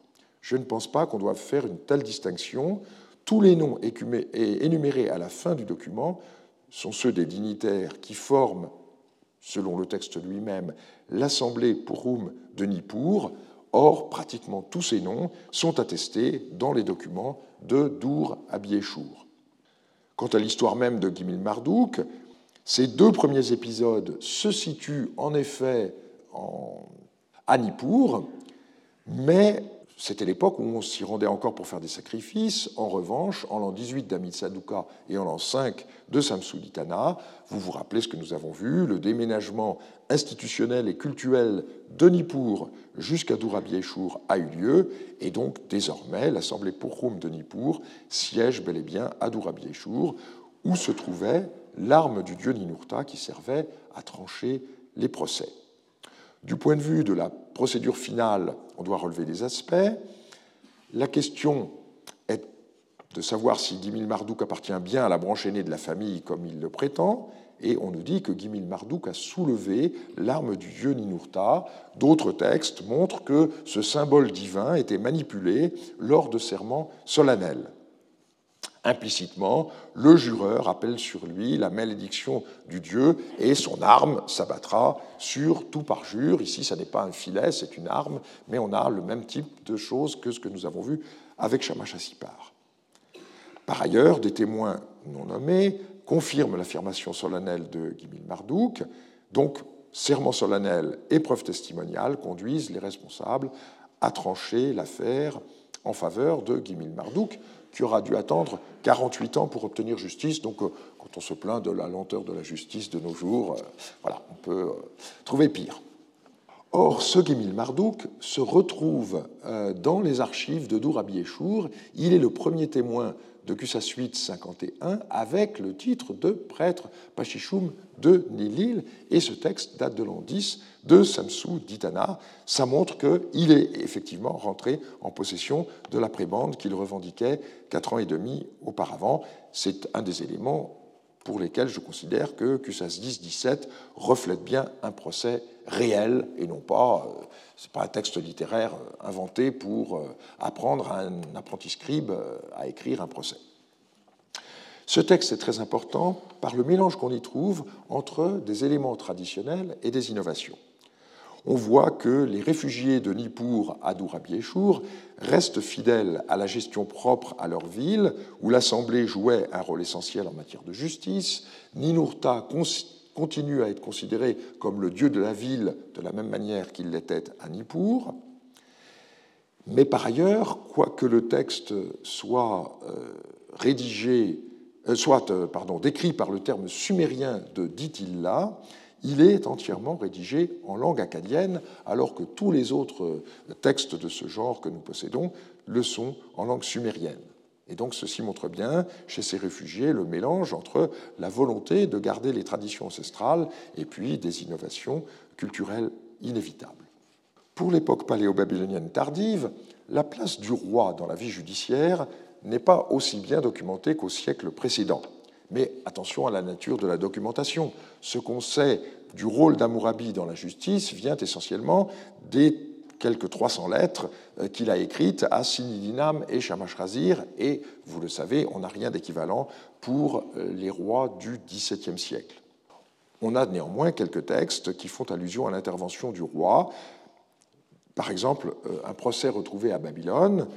Je ne pense pas qu'on doive faire une telle distinction. Tous les noms énumérés à la fin du document sont ceux des dignitaires qui forment, selon le texte lui-même, l'Assemblée Purum de Nippur. Or, pratiquement tous ces noms sont attestés dans les documents de Dur Abieshur. Quant à l'histoire même de Gimil Marduk, ces deux premiers épisodes se situent en effet à Nippur, mais c'était l'époque où on s'y rendait encore pour faire des sacrifices. En revanche, en l'an 18 d'Amid Saduka et en l'an 5 de Samsuditana, vous vous rappelez ce que nous avons vu, le déménagement institutionnel et cultuel de Nippur jusqu'à Durabieshur a eu lieu, et donc désormais l'Assemblée Purum de Nippur siège bel et bien à Durabieshur, où se trouvait l'arme du dieu Ninurta qui servait à trancher les procès. Du point de vue de la procédure finale, on doit relever des aspects. La question est de savoir si Gimil Marduk appartient bien à la branche aînée de la famille comme il le prétend, et on nous dit que Gimil Marduk a soulevé l'arme du dieu Ninurta. D'autres textes montrent que ce symbole divin était manipulé lors de serments solennels. Implicitement, le jureur appelle sur lui la malédiction du dieu et son arme s'abattra sur tout parjure. Ici, ce n'est pas un filet, c'est une arme, mais on a le même type de choses que ce que nous avons vu avec Shamash Assipar. Par ailleurs, des témoins non nommés confirment l'affirmation solennelle de Gimil Marduk. Donc, serment solennel et preuve testimoniale conduisent les responsables a tranché l'affaire en faveur de Guimil Marduk, qui aura dû attendre 48 ans pour obtenir justice. Donc, euh, quand on se plaint de la lenteur de la justice de nos jours, euh, voilà, on peut euh, trouver pire. Or, ce Guimil Marduk se retrouve dans les archives de Dourabi Eshour. Il est le premier témoin de Kusasuit 51 avec le titre de prêtre Pachichoum de Nilil, et ce texte date de l'an 10 de Samsou Ditana. Ça montre qu'il est effectivement rentré en possession de la prébande qu'il revendiquait quatre ans et demi auparavant. C'est un des éléments pour lesquels je considère que QSAS 10-17 reflète bien un procès réel et non pas, euh, c'est pas un texte littéraire euh, inventé pour euh, apprendre à un apprenti scribe à écrire un procès. Ce texte est très important par le mélange qu'on y trouve entre des éléments traditionnels et des innovations. On voit que les réfugiés de Nippur à Dourabiéchour restent fidèles à la gestion propre à leur ville, où l'Assemblée jouait un rôle essentiel en matière de justice. Ninurta continue à être considéré comme le dieu de la ville de la même manière qu'il l'était à Nippur. Mais par ailleurs, quoique le texte soit euh, rédigé euh, soit euh, pardon, décrit par le terme sumérien de Ditilla, il est entièrement rédigé en langue acadienne, alors que tous les autres euh, textes de ce genre que nous possédons le sont en langue sumérienne. Et donc ceci montre bien, chez ces réfugiés, le mélange entre la volonté de garder les traditions ancestrales et puis des innovations culturelles inévitables. Pour l'époque paléo-babylonienne tardive, la place du roi dans la vie judiciaire n'est pas aussi bien documenté qu'au siècle précédent. Mais attention à la nature de la documentation. Ce qu'on sait du rôle d'Amourabi dans la justice vient essentiellement des quelques 300 lettres euh, qu'il a écrites à Sinidinam et Shamash Razir, et vous le savez, on n'a rien d'équivalent pour euh, les rois du XVIIe siècle. On a néanmoins quelques textes qui font allusion à l'intervention du roi. Par exemple, euh, un procès retrouvé à Babylone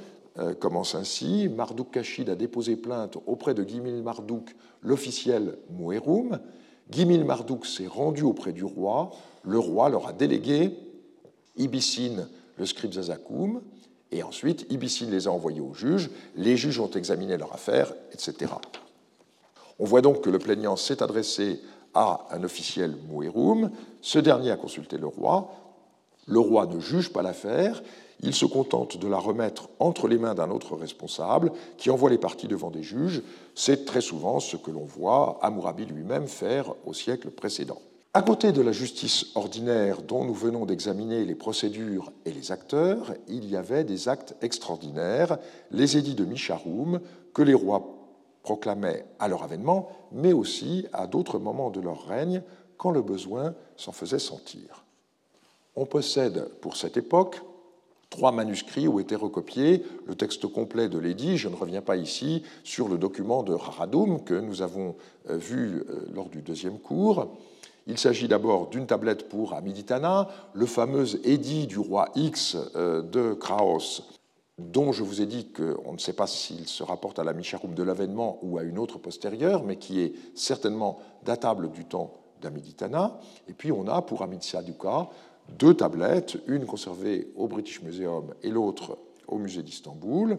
commence ainsi. Marduk Kashid a déposé plainte auprès de Gimil Marduk, l'officiel Mouerum. Gimil Marduk s'est rendu auprès du roi. Le roi leur a délégué Ibissine, le scribe Zazakoum, et ensuite Ibissine les a envoyés aux juges. Les juges ont examiné leur affaire, etc. On voit donc que le plaignant s'est adressé à un officiel Mouerum. Ce dernier a consulté le roi. Le roi ne juge pas l'affaire il se contente de la remettre entre les mains d'un autre responsable qui envoie les parties devant des juges. C'est très souvent ce que l'on voit Amourabi lui-même faire au siècle précédent. À côté de la justice ordinaire dont nous venons d'examiner les procédures et les acteurs, il y avait des actes extraordinaires, les édits de Micharoum, que les rois proclamaient à leur avènement, mais aussi à d'autres moments de leur règne, quand le besoin s'en faisait sentir. On possède pour cette époque trois manuscrits ont été recopiés, le texte complet de l'édit, je ne reviens pas ici sur le document de Raradoum que nous avons euh, vu euh, lors du deuxième cours. Il s'agit d'abord d'une tablette pour Amiditana, le fameux édit du roi X euh, de Kraos, dont je vous ai dit qu'on ne sait pas s'il se rapporte à la Micharoum de l'avènement ou à une autre postérieure, mais qui est certainement datable du temps d'Amiditana. Et puis on a pour Amitsaduka deux tablettes, une conservée au British Museum et l'autre au musée d'Istanbul.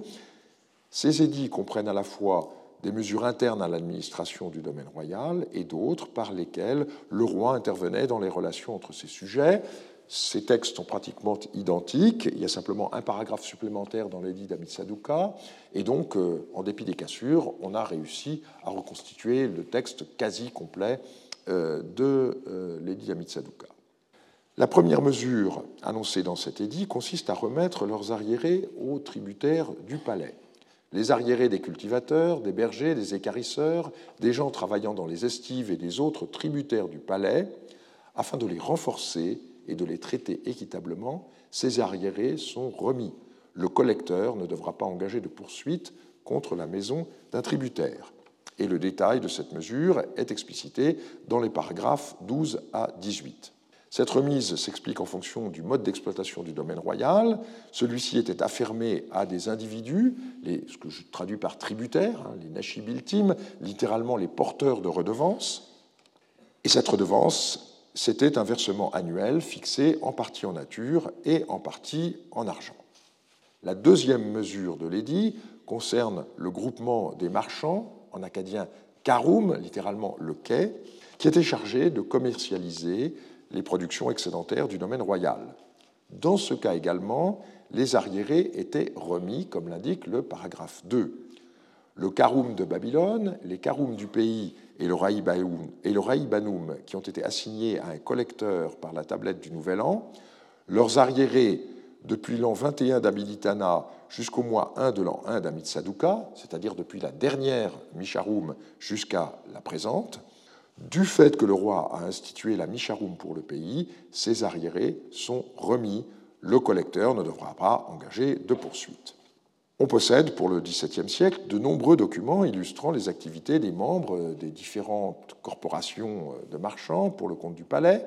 Ces édits comprennent à la fois des mesures internes à l'administration du domaine royal et d'autres par lesquelles le roi intervenait dans les relations entre ses sujets. Ces textes sont pratiquement identiques, il y a simplement un paragraphe supplémentaire dans l'édit d'Amitsaduka, et donc, euh, en dépit des cassures, on a réussi à reconstituer le texte quasi complet euh, de euh, l'édit d'Amitsaduka. La première mesure annoncée dans cet édit consiste à remettre leurs arriérés aux tributaires du palais. Les arriérés des cultivateurs, des bergers, des écarisseurs, des gens travaillant dans les estives et des autres tributaires du palais, afin de les renforcer et de les traiter équitablement, ces arriérés sont remis. Le collecteur ne devra pas engager de poursuite contre la maison d'un tributaire. Et le détail de cette mesure est explicité dans les paragraphes 12 à 18. Cette remise s'explique en fonction du mode d'exploitation du domaine royal. Celui-ci était affermé à des individus, ce que je traduis par tributaires, hein, les nashibiltim, littéralement les porteurs de redevances. Et cette redevance, c'était un versement annuel fixé en partie en nature et en partie en argent. La deuxième mesure de l'édit concerne le groupement des marchands, en acadien karum, littéralement le quai, qui était chargé de commercialiser les productions excédentaires du domaine royal. Dans ce cas également, les arriérés étaient remis, comme l'indique le paragraphe 2. Le karum de Babylone, les karums du pays et le raïbanoum, qui ont été assignés à un collecteur par la tablette du Nouvel An, leurs arriérés depuis l'an 21 d'Amiditana jusqu'au mois 1 de l'an 1 d'Amitsaduka, c'est-à-dire depuis la dernière Misharum jusqu'à la présente, du fait que le roi a institué la Misharum pour le pays, ces arriérés sont remis. Le collecteur ne devra pas engager de poursuite. On possède, pour le XVIIe siècle, de nombreux documents illustrant les activités des membres des différentes corporations de marchands pour le compte du palais.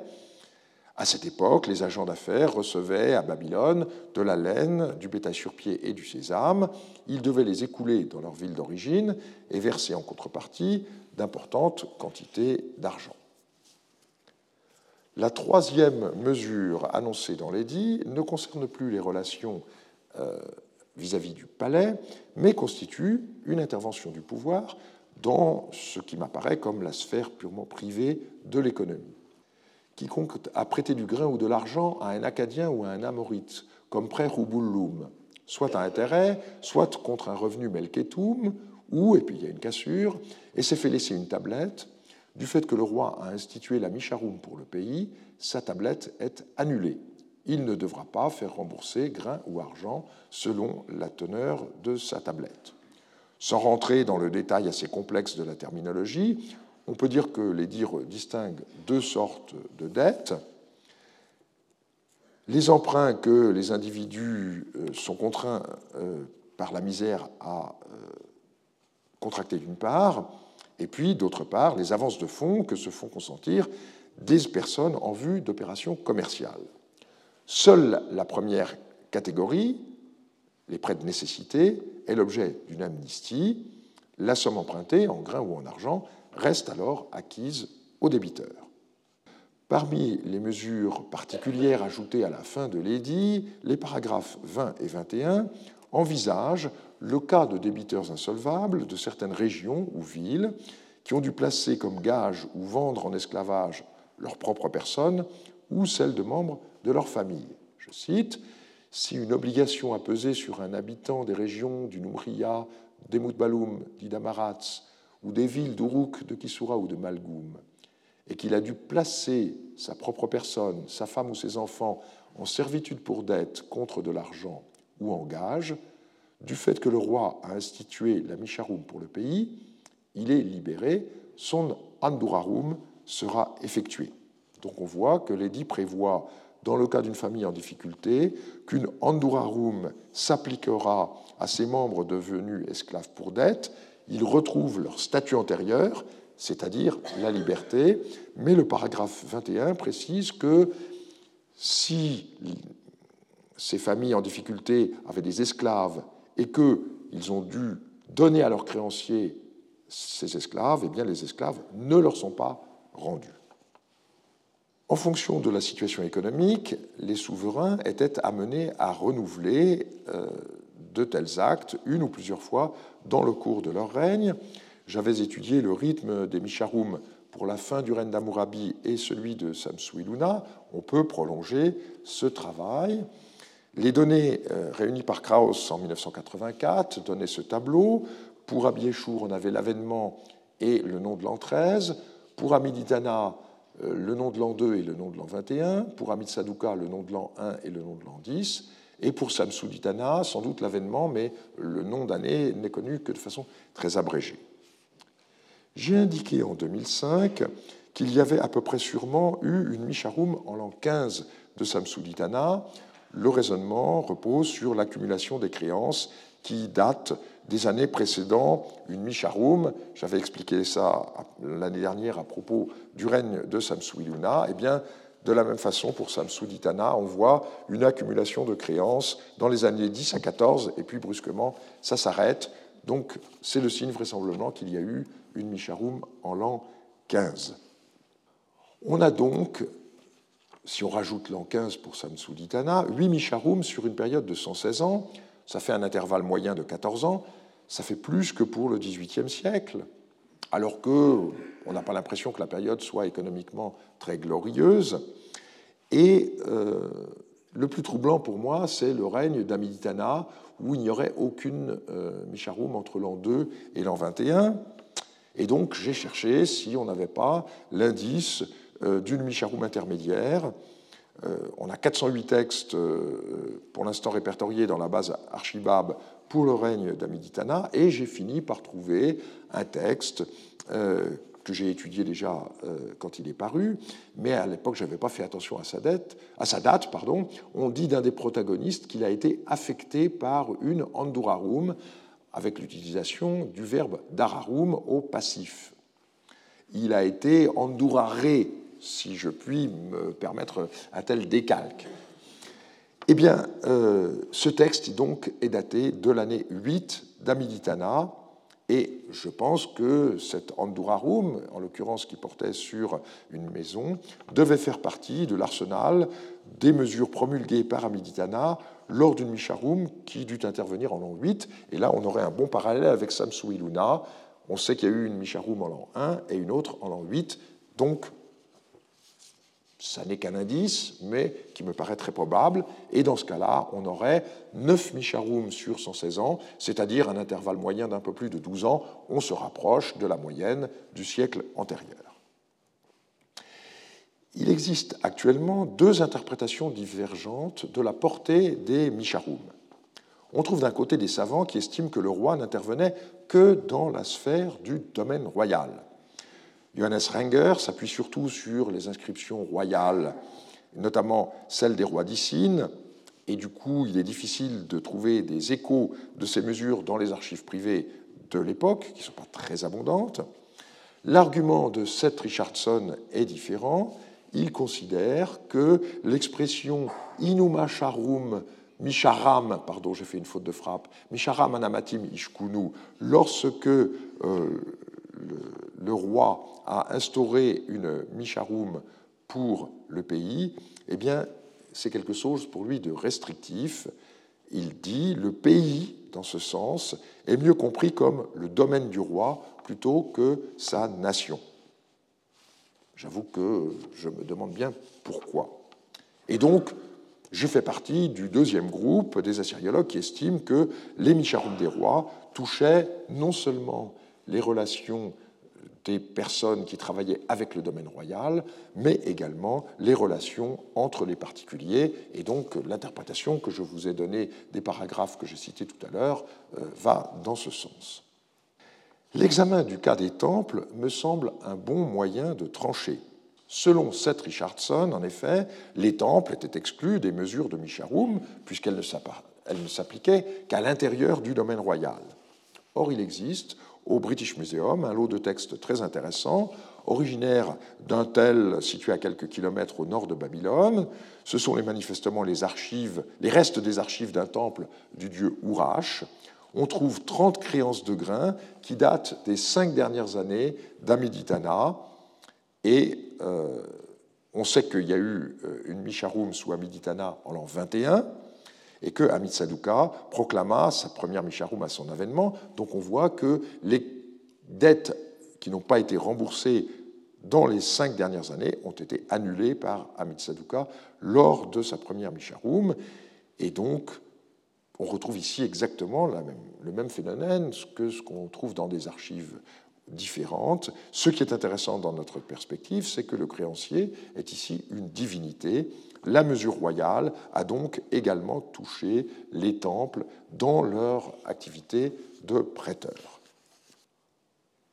À cette époque, les agents d'affaires recevaient à Babylone de la laine, du bétail sur pied et du sésame. Ils devaient les écouler dans leur ville d'origine et verser en contrepartie d'importantes quantités d'argent. La troisième mesure annoncée dans l'édit ne concerne plus les relations euh, vis-à-vis du palais, mais constitue une intervention du pouvoir dans ce qui m'apparaît comme la sphère purement privée de l'économie. Quiconque a prêté du grain ou de l'argent à un Acadien ou à un Amorite, comme prêt ou soit à intérêt, soit contre un revenu melketum, ou, et puis il y a une cassure, et s'est fait laisser une tablette, du fait que le roi a institué la Micharoum pour le pays, sa tablette est annulée. Il ne devra pas faire rembourser grain ou argent selon la teneur de sa tablette. Sans rentrer dans le détail assez complexe de la terminologie, on peut dire que les dires distinguent deux sortes de dettes. Les emprunts que les individus euh, sont contraints euh, par la misère à contracter d'une part, et puis d'autre part les avances de fonds que se font consentir des personnes en vue d'opérations commerciales. Seule la première catégorie, les prêts de nécessité, est l'objet d'une amnistie. La somme empruntée, en grains ou en argent, reste alors acquise aux débiteurs. Parmi les mesures particulières ajoutées à la fin de l'édit, les paragraphes 20 et 21 envisagent le cas de débiteurs insolvables de certaines régions ou villes qui ont dû placer comme gage ou vendre en esclavage leur propre personne ou celle de membres de leur famille. Je cite Si une obligation a pesé sur un habitant des régions du Numriya, d'Emutbaloum, d'Idamarats ou des villes d'Uruk, de Kisura ou de Malgoum, et qu'il a dû placer sa propre personne, sa femme ou ses enfants en servitude pour dette contre de l'argent ou en gage, du fait que le roi a institué la Misharum pour le pays, il est libéré, son Andurarum sera effectué. Donc on voit que l'édit prévoit, dans le cas d'une famille en difficulté, qu'une Andurarum s'appliquera à ses membres devenus esclaves pour dette. Ils retrouvent leur statut antérieur, c'est-à-dire la liberté, mais le paragraphe 21 précise que si ces familles en difficulté avaient des esclaves et qu'ils ont dû donner à leurs créanciers ces esclaves, eh bien les esclaves ne leur sont pas rendus. En fonction de la situation économique, les souverains étaient amenés à renouveler euh, de tels actes une ou plusieurs fois dans le cours de leur règne. J'avais étudié le rythme des Misharum pour la fin du règne d'Amourabi et celui de Samsuiluna. On peut prolonger ce travail. Les données euh, réunies par Krauss en 1984 donnaient ce tableau. Pour Abiéchour, on avait l'avènement et le nom de l'an 13. Pour Amiditana, euh, le nom de l'an 2 et le nom de l'an 21. Pour Amitsaduka, le nom de l'an 1 et le nom de l'an 10. Et pour Samsuditana, sans doute l'avènement, mais le nom d'année n'est connu que de façon très abrégée. J'ai indiqué en 2005 qu'il y avait à peu près sûrement eu une Misharum en l'an 15 de Samsuditana, le raisonnement repose sur l'accumulation des créances qui datent des années précédant une Misharum. J'avais expliqué ça l'année dernière à propos du règne de Samsuiluna. Eh bien, de la même façon, pour Samsuditana, on voit une accumulation de créances dans les années 10 à 14, et puis brusquement, ça s'arrête. Donc, c'est le signe vraisemblablement qu'il y a eu une Misharum en l'an 15. On a donc si on rajoute l'an 15 pour Samsuditana, 8 Misharum sur une période de 116 ans, ça fait un intervalle moyen de 14 ans, ça fait plus que pour le XVIIIe siècle, alors qu'on n'a pas l'impression que la période soit économiquement très glorieuse. Et euh, le plus troublant pour moi, c'est le règne d'Amiditana, où il n'y aurait aucune euh, Micharoum entre l'an 2 et l'an 21. Et donc j'ai cherché si on n'avait pas l'indice euh, d'une Micharoum intermédiaire. Euh, on a 408 textes pour l'instant répertoriés dans la base Archibab pour le règne d'Amiditana, et j'ai fini par trouver un texte que j'ai étudié déjà euh, quand il est paru, mais à l'époque, je n'avais pas fait attention à sa, date, à sa date. Pardon. On dit d'un des protagonistes qu'il a été affecté par une andurarum, avec l'utilisation du verbe dararum au passif. Il a été anduraré, si je puis me permettre un tel décalque. Eh bien, euh, ce texte donc est daté de l'année 8 d'Amiditana, et je pense que cet Andurarum, en l'occurrence qui portait sur une maison, devait faire partie de l'arsenal des mesures promulguées par Amiditana lors d'une Misharum qui dut intervenir en l'an 8. Et là, on aurait un bon parallèle avec Samsu Iluna. On sait qu'il y a eu une Misharum en l'an 1 et une autre en l'an 8. Donc, ça n'est qu'un indice, mais qui me paraît très probable. Et dans ce cas-là, on aurait 9 Misharum sur 116 ans, c'est-à-dire un intervalle moyen d'un peu plus de 12 ans. On se rapproche de la moyenne du siècle antérieur. Il existe actuellement deux interprétations divergentes de la portée des Misharum. On trouve d'un côté des savants qui estiment que le roi n'intervenait que dans la sphère du domaine royal Johannes Renger s'appuie surtout sur les inscriptions royales, notamment celles des rois d'Issine, et du coup, il est difficile de trouver des échos de ces mesures dans les archives privées de l'époque, qui ne sont pas très abondantes. L'argument de Seth Richardson est différent. Il considère que l'expression inuma charum misharam, pardon, j'ai fait une faute de frappe, misharam anamatim ishkunu, lorsque euh, le, roi a instauré une Misharum pour le pays, eh bien, c'est quelque chose pour lui de restrictif. Il dit le pays, dans ce sens, est mieux compris comme le domaine du roi plutôt que sa nation. J'avoue que je me demande bien pourquoi. Et donc, je fais partie du deuxième groupe des assyriologues qui estiment que les Misharum des rois touchaient non seulement les relations des personnes qui travaillaient avec le domaine royal, mais également les relations entre les particuliers. Et donc l'interprétation que je vous ai donnée des paragraphes que j'ai cités tout à l'heure euh, va dans ce sens. L'examen du cas des temples me semble un bon moyen de trancher. Selon Seth Richardson, en effet, les temples étaient exclus des mesures de Micharoum, puisqu'elles ne s'appliquaient qu'à l'intérieur du domaine royal. Or, il existe au British Museum, un lot de textes très intéressants, originaire d'un tel situé à quelques kilomètres au nord de Babylone. Ce sont les, manifestement les archives, les restes des archives d'un temple du dieu Urach. On trouve 30 créances de grains qui datent des cinq dernières années d'Amiditana. Et euh, on sait qu'il y a eu euh, une Misharum sous Amiditana en l'an 21 et que Saduka proclama sa première Misharum à son avènement. Donc on voit que les dettes qui n'ont pas été remboursées dans les cinq dernières années ont été annulées par Saduka lors de sa première Misharum. Et donc, on retrouve ici exactement le même phénomène que ce qu'on trouve dans des archives différentes. Ce qui est intéressant dans notre perspective, c'est que le créancier est ici une divinité la mesure royale a donc également touché les temples dans leur activité de prêteur.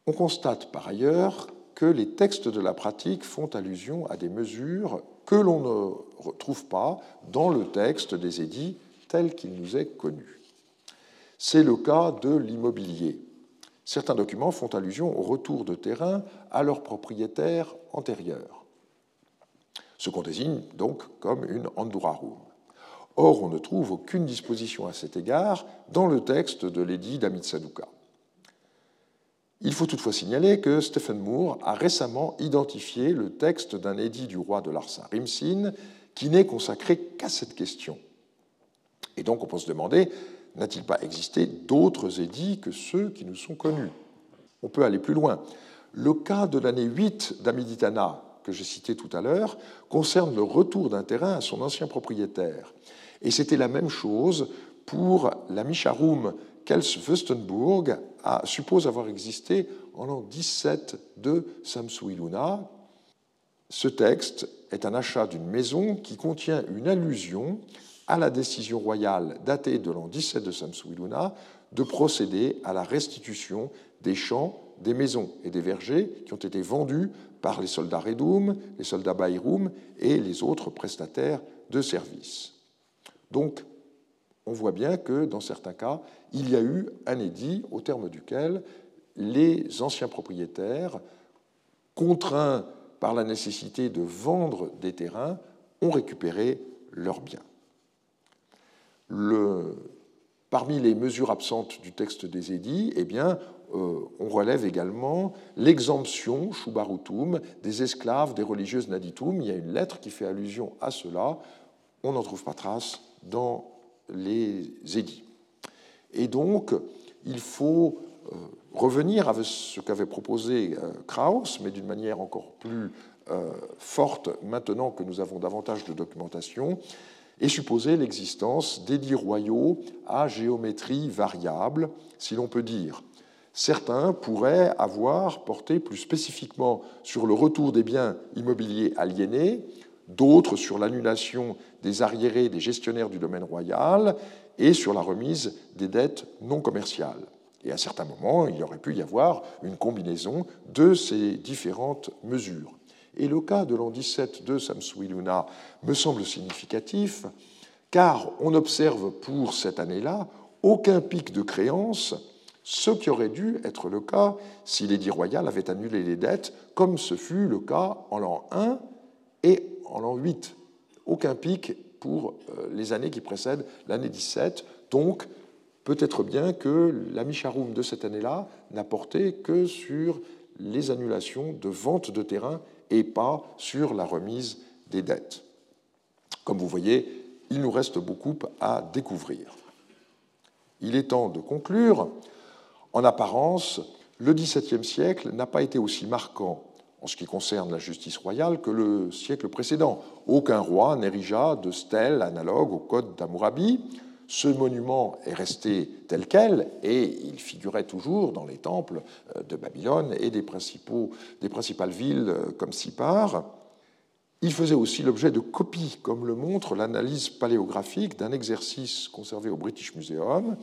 On constate par ailleurs que les textes de la pratique font allusion à des mesures que l'on ne retrouve pas dans le texte des édits tel qu'il nous est connu. C'est le cas de l'immobilier. Certains documents font allusion au retour de terrain à leurs propriétaires antérieurs ce qu'on désigne donc comme une Andurarum. Or, on ne trouve aucune disposition à cet égard dans le texte de l'édit d'Amitsaduka. Il faut toutefois signaler que Stephen Moore a récemment identifié le texte d'un édit du roi de Larsa, Rimsin, qui n'est consacré qu'à cette question. Et donc on peut se demander, n'a-t-il pas existé d'autres édits que ceux qui nous sont connus? On peut aller plus loin. Le cas de l'année 8 d'Amiditana, que j'ai cité tout à l'heure, concerne le retour d'un terrain à son ancien propriétaire. Et c'était la même chose pour la Misharum Kels-Wüstenburg, suppose avoir existé en l'an 17 de Samsuiluna. Ce texte est un achat d'une maison qui contient une allusion à la décision royale datée de l'an 17 de Samsuiluna de procéder à la restitution des champs, des maisons et des vergers qui ont été vendus par les soldats Redum, les soldats Bayrum et les autres prestataires de services. Donc, on voit bien que dans certains cas, il y a eu un édit au terme duquel les anciens propriétaires, contraints par la nécessité de vendre des terrains, ont récupéré leurs biens. parmi les mesures absentes du texte des édits, eh bien, on relève également l'exemption, Shubarutum, des esclaves des religieuses Naditum. Il y a une lettre qui fait allusion à cela. On n'en trouve pas trace dans les édits. Et donc, il faut euh, revenir à ce qu'avait proposé euh, Krauss, mais d'une manière encore plus euh, forte maintenant que nous avons davantage de documentation, et supposer l'existence d'édits royaux à géométrie variable, si l'on peut dire. Certains pourraient avoir porté plus spécifiquement sur le retour des biens immobiliers aliénés, d'autres sur l'annulation des arriérés des gestionnaires du domaine royal et sur la remise des dettes non commerciales. Et à certains moments, il aurait pu y avoir une combinaison de ces différentes mesures. Et le cas de l'an 17 de Samsuiluna me semble significatif, car on observe pour cette année-là aucun pic de créance, ce qui aurait dû être le cas si l'édit royal avait annulé les dettes, comme ce fut le cas en l'an 1 et en l'an 8. Aucun pic pour euh, les années qui précèdent l'année 17. Donc, peut-être bien que la Micharoum de cette année-là n'a porté que sur les annulations de vente de terrain et pas sur la remise des dettes. Comme vous voyez, il nous reste beaucoup à découvrir. Il est temps de conclure. En apparence, le XVIIe siècle n'a pas été aussi marquant en ce qui concerne la justice royale que le siècle précédent. Aucun roi n'érigea de stèle analogue au code d'Amourabi. Ce monument est resté tel quel et il figurait toujours dans les temples euh, de Babylone et des, principaux, des principales villes euh, comme Sipar. Il faisait aussi l'objet de copies, comme le montre l'analyse paléographique d'un exercice conservé au British Museum,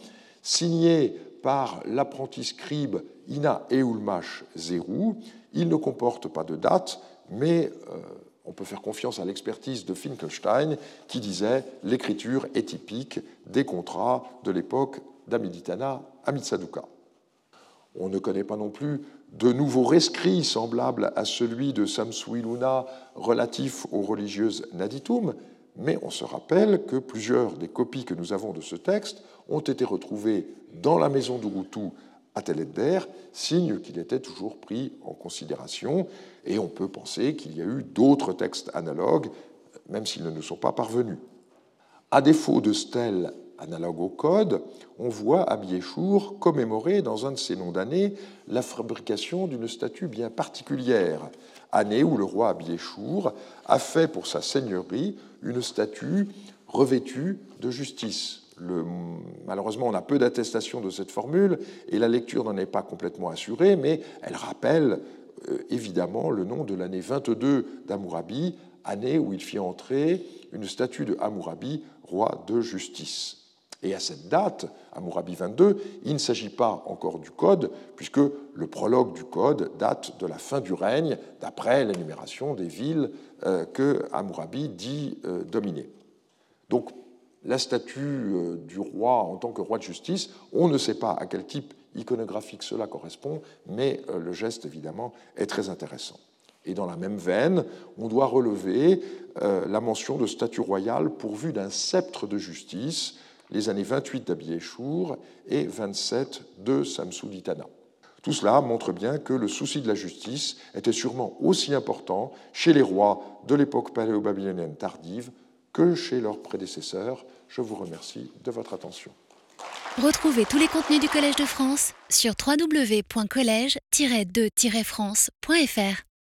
signé par l'apprenti scribe Ina Eulmash Zerou, il ne comporte pas de date, mais euh, on peut faire confiance à l'expertise de Finkelstein qui disait l'écriture est typique des contrats de l'époque d'Amiditana à Mitsaduka. On ne connaît pas non plus de nouveaux rescrits semblables à celui de Samsuiluna relatif aux religieuses Naditum, mais on se rappelle que plusieurs des copies que nous avons de ce texte ont été retrouvées dans la maison d'Urutu à Teledder, signe qu'il était toujours pris en considération, et on peut penser qu'il y a eu d'autres textes analogues, même s'ils ne nous sont pas parvenus. À défaut de stèles analogues au code, on voit Abiéchour commémorer dans un de ses noms d'année la fabrication d'une statue bien particulière, année où le roi Abiéchour a fait pour sa seigneurie une statue revêtue de justice, malheureusement, on a peu d'attestations de cette formule et la lecture n'en est pas complètement assurée, mais elle rappelle euh, évidemment le nom de l'année 22 d'Amourabi, année où il fit entrer une statue de Hammurabi, roi de justice. Et à cette date, Hammurabi 22, il ne s'agit pas encore du code, puisque le prologue du code date de la fin du règne, d'après l'énumération des villes euh, que Hammurabi dit euh, dominer. Donc, la statue euh, du roi en tant que roi de justice. On ne sait pas à quel type iconographique cela correspond, mais le geste, évidemment, est très intéressant. Et dans la même veine, on doit relever la mention de statue royale pourvue d'un sceptre de justice, les années 28 d'Abiéchour et 27 de Samsuditana. Tout cela montre bien que le souci de la justice était sûrement aussi important chez les rois de l'époque paléo-babylonienne tardive que chez leurs prédécesseurs. Je vous remercie de votre attention. Retrouvez tous les contenus du Collège de France sur www.colège-2-france.fr.